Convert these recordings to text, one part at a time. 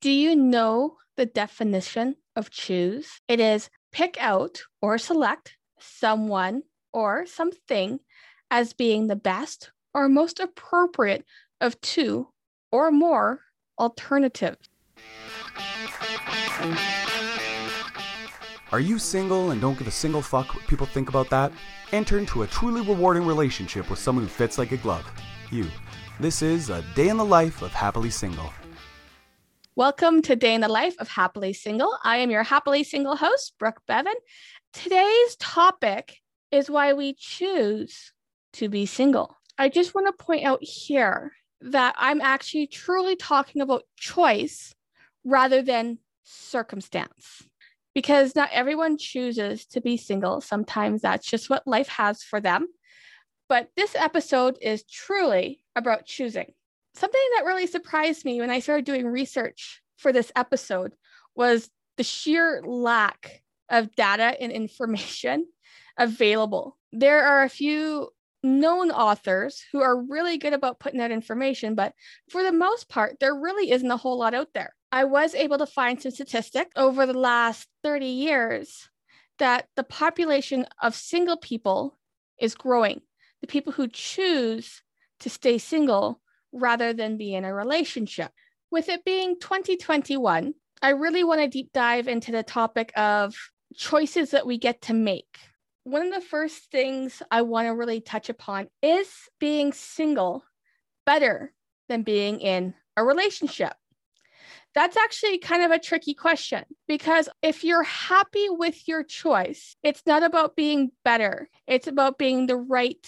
Do you know the definition of choose? It is pick out or select someone or something as being the best or most appropriate of two or more alternatives. Are you single and don't give a single fuck what people think about that? Enter into a truly rewarding relationship with someone who fits like a glove. You. This is a day in the life of happily single. Welcome to Day in the Life of Happily Single. I am your happily single host, Brooke Bevan. Today's topic is why we choose to be single. I just want to point out here that I'm actually truly talking about choice rather than circumstance because not everyone chooses to be single. Sometimes that's just what life has for them. But this episode is truly about choosing something that really surprised me when I started doing research for this episode was the sheer lack of data and information available. There are a few known authors who are really good about putting out information, but for the most part, there really isn't a whole lot out there. I was able to find some statistics over the last 30 years that the population of single people is growing. The people who choose to stay single rather than be in a relationship. With it being 2021, I really want to deep dive into the topic of choices that we get to make. One of the first things I want to really touch upon is being single better than being in a relationship. That's actually kind of a tricky question because if you're happy with your choice, it's not about being better, it's about being the right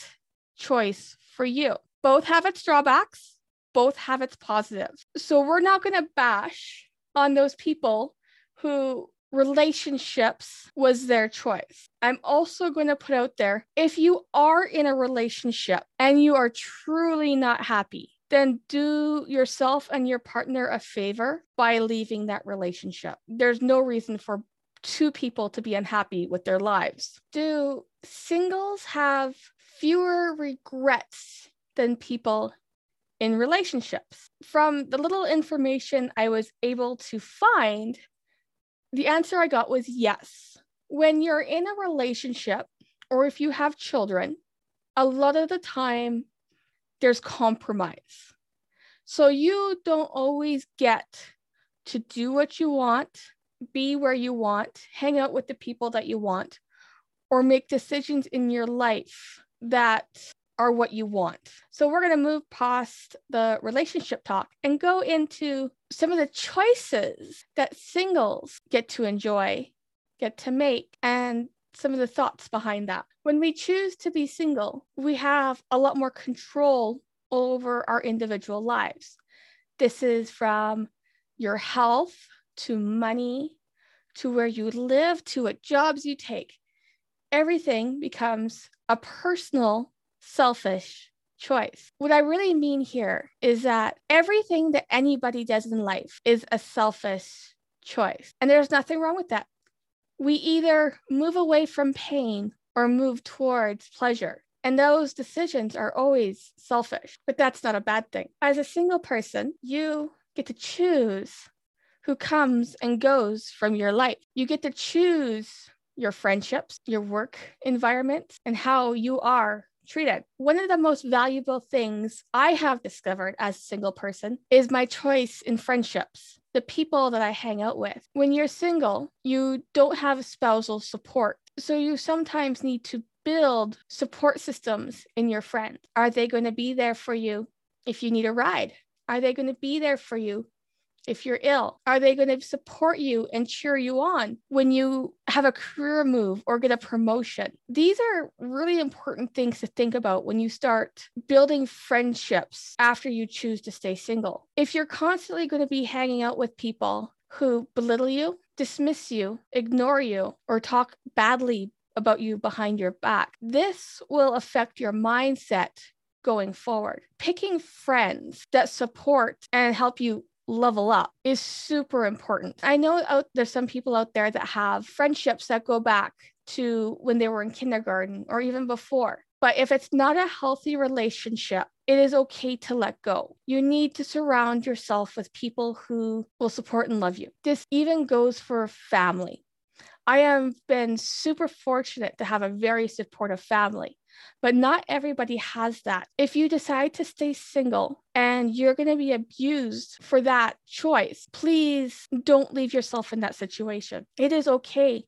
choice for you. Both have its drawbacks both have its positives. So we're not going to bash on those people who relationships was their choice. I'm also going to put out there if you are in a relationship and you are truly not happy, then do yourself and your partner a favor by leaving that relationship. There's no reason for two people to be unhappy with their lives. Do singles have fewer regrets than people in relationships. From the little information I was able to find, the answer I got was yes. When you're in a relationship or if you have children, a lot of the time there's compromise. So you don't always get to do what you want, be where you want, hang out with the people that you want, or make decisions in your life that are what you want. So we're going to move past the relationship talk and go into some of the choices that singles get to enjoy, get to make, and some of the thoughts behind that. When we choose to be single, we have a lot more control over our individual lives. This is from your health to money to where you live to what jobs you take. Everything becomes a personal selfish choice. What I really mean here is that everything that anybody does in life is a selfish choice. And there's nothing wrong with that. We either move away from pain or move towards pleasure. And those decisions are always selfish, but that's not a bad thing. As a single person, you get to choose who comes and goes from your life. You get to choose your friendships, your work environment, and how you are treated. One of the most valuable things I have discovered as a single person is my choice in friendships, the people that I hang out with. When you're single, you don't have spousal support. So you sometimes need to build support systems in your friends. Are they going to be there for you if you need a ride? Are they going to be there for you if you're ill? Are they going to support you and cheer you on when you have a career move or get a promotion? These are really important things to think about when you start building friendships after you choose to stay single. If you're constantly going to be hanging out with people who belittle you, dismiss you, ignore you, or talk badly about you behind your back, this will affect your mindset going forward. Picking friends that support and help you level up is super important. I know out there's some people out there that have friendships that go back to when they were in kindergarten or even before. But if it's not a healthy relationship, it is okay to let go. You need to surround yourself with people who will support and love you. This even goes for family. I have been super fortunate to have a very supportive family, but not everybody has that. If you decide to stay single and you're going to be abused for that choice, please don't leave yourself in that situation. It is okay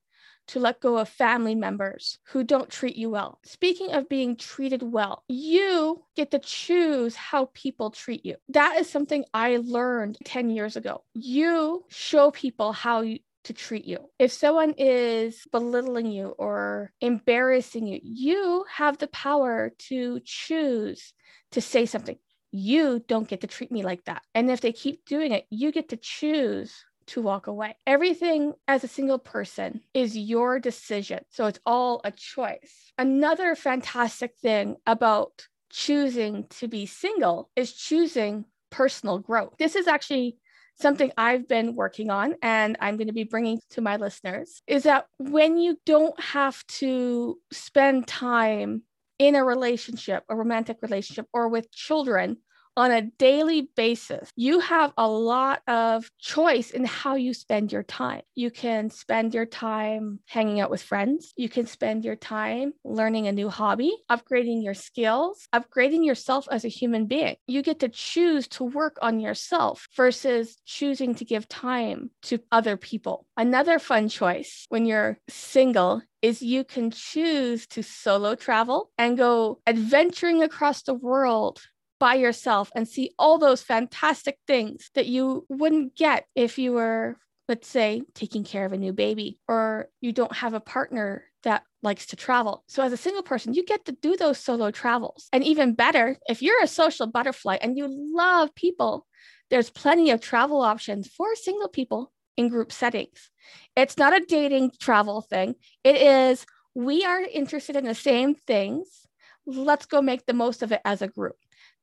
to let go of family members who don't treat you well. Speaking of being treated well, you get to choose how people treat you. That is something I learned 10 years ago. You show people how you, to treat you. If someone is belittling you or embarrassing you, you have the power to choose to say something. You don't get to treat me like that. And if they keep doing it, you get to choose to walk away. Everything as a single person is your decision. So it's all a choice. Another fantastic thing about choosing to be single is choosing personal growth. This is actually something I've been working on and I'm going to be bringing to my listeners is that when you don't have to spend time in a relationship, a romantic relationship, or with children on a daily basis, you have a lot of choice in how you spend your time. You can spend your time hanging out with friends. You can spend your time learning a new hobby, upgrading your skills, upgrading yourself as a human being. You get to choose to work on yourself versus choosing to give time to other people. Another fun choice when you're single is you can choose to solo travel and go adventuring across the world by yourself and see all those fantastic things that you wouldn't get if you were, let's say, taking care of a new baby or you don't have a partner that likes to travel. So, as a single person, you get to do those solo travels. And even better, if you're a social butterfly and you love people, there's plenty of travel options for single people in group settings. It's not a dating travel thing, it is we are interested in the same things. Let's go make the most of it as a group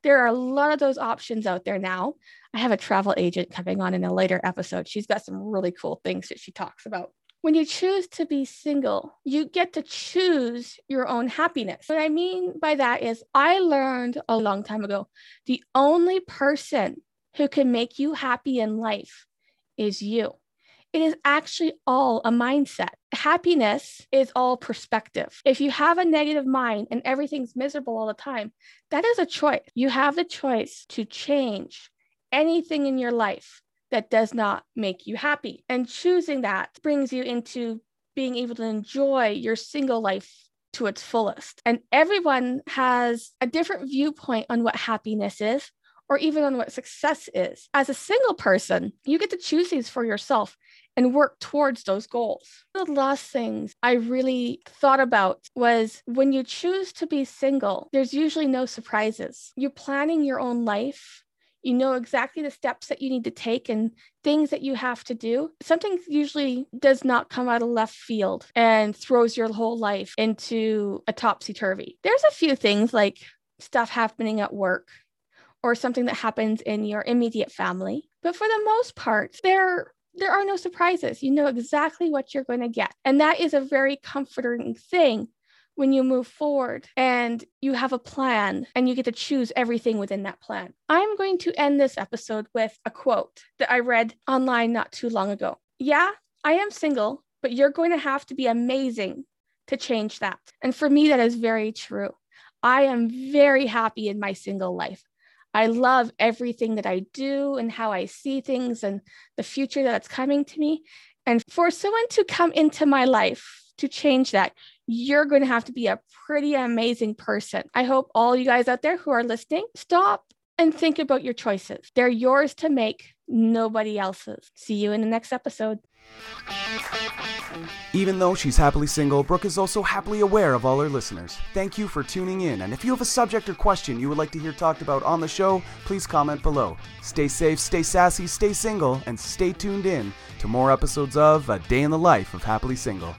there are a lot of those options out there now. I have a travel agent coming on in a later episode. She's got some really cool things that she talks about. When you choose to be single, you get to choose your own happiness. What I mean by that is, I learned a long time ago the only person who can make you happy in life is you. It is actually all a mindset. Happiness is all perspective. If you have a negative mind and everything's miserable all the time, that is a choice. You have the choice to change anything in your life that does not make you happy. And choosing that brings you into being able to enjoy your single life to its fullest. And everyone has a different viewpoint on what happiness is or even on what success is. As a single person, you get to choose these for yourself and work towards those goals. The last things I really thought about was when you choose to be single, there's usually no surprises. You're planning your own life. You know exactly the steps that you need to take and things that you have to do. Something usually does not come out of left field and throws your whole life into a topsy turvy. There's a few things like stuff happening at work or something that happens in your immediate family. But for the most part, there there are no surprises. You know exactly what you're going to get. And that is a very comforting thing when you move forward and you have a plan and you get to choose everything within that plan. I'm going to end this episode with a quote that I read online not too long ago. Yeah, I am single, but you're going to have to be amazing to change that. And for me, that is very true. I am very happy in my single life. I love everything that I do and how I see things and the future that's coming to me. And for someone to come into my life to change that, you're going to have to be a pretty amazing person. I hope all you guys out there who are listening stop and think about your choices. They're yours to make, nobody else's. See you in the next episode. Even though she's happily single, Brooke is also happily aware of all her listeners. Thank you for tuning in, and if you have a subject or question you would like to hear talked about on the show, please comment below. Stay safe, stay sassy, stay single, and stay tuned in to more episodes of A Day in the Life of Happily Single.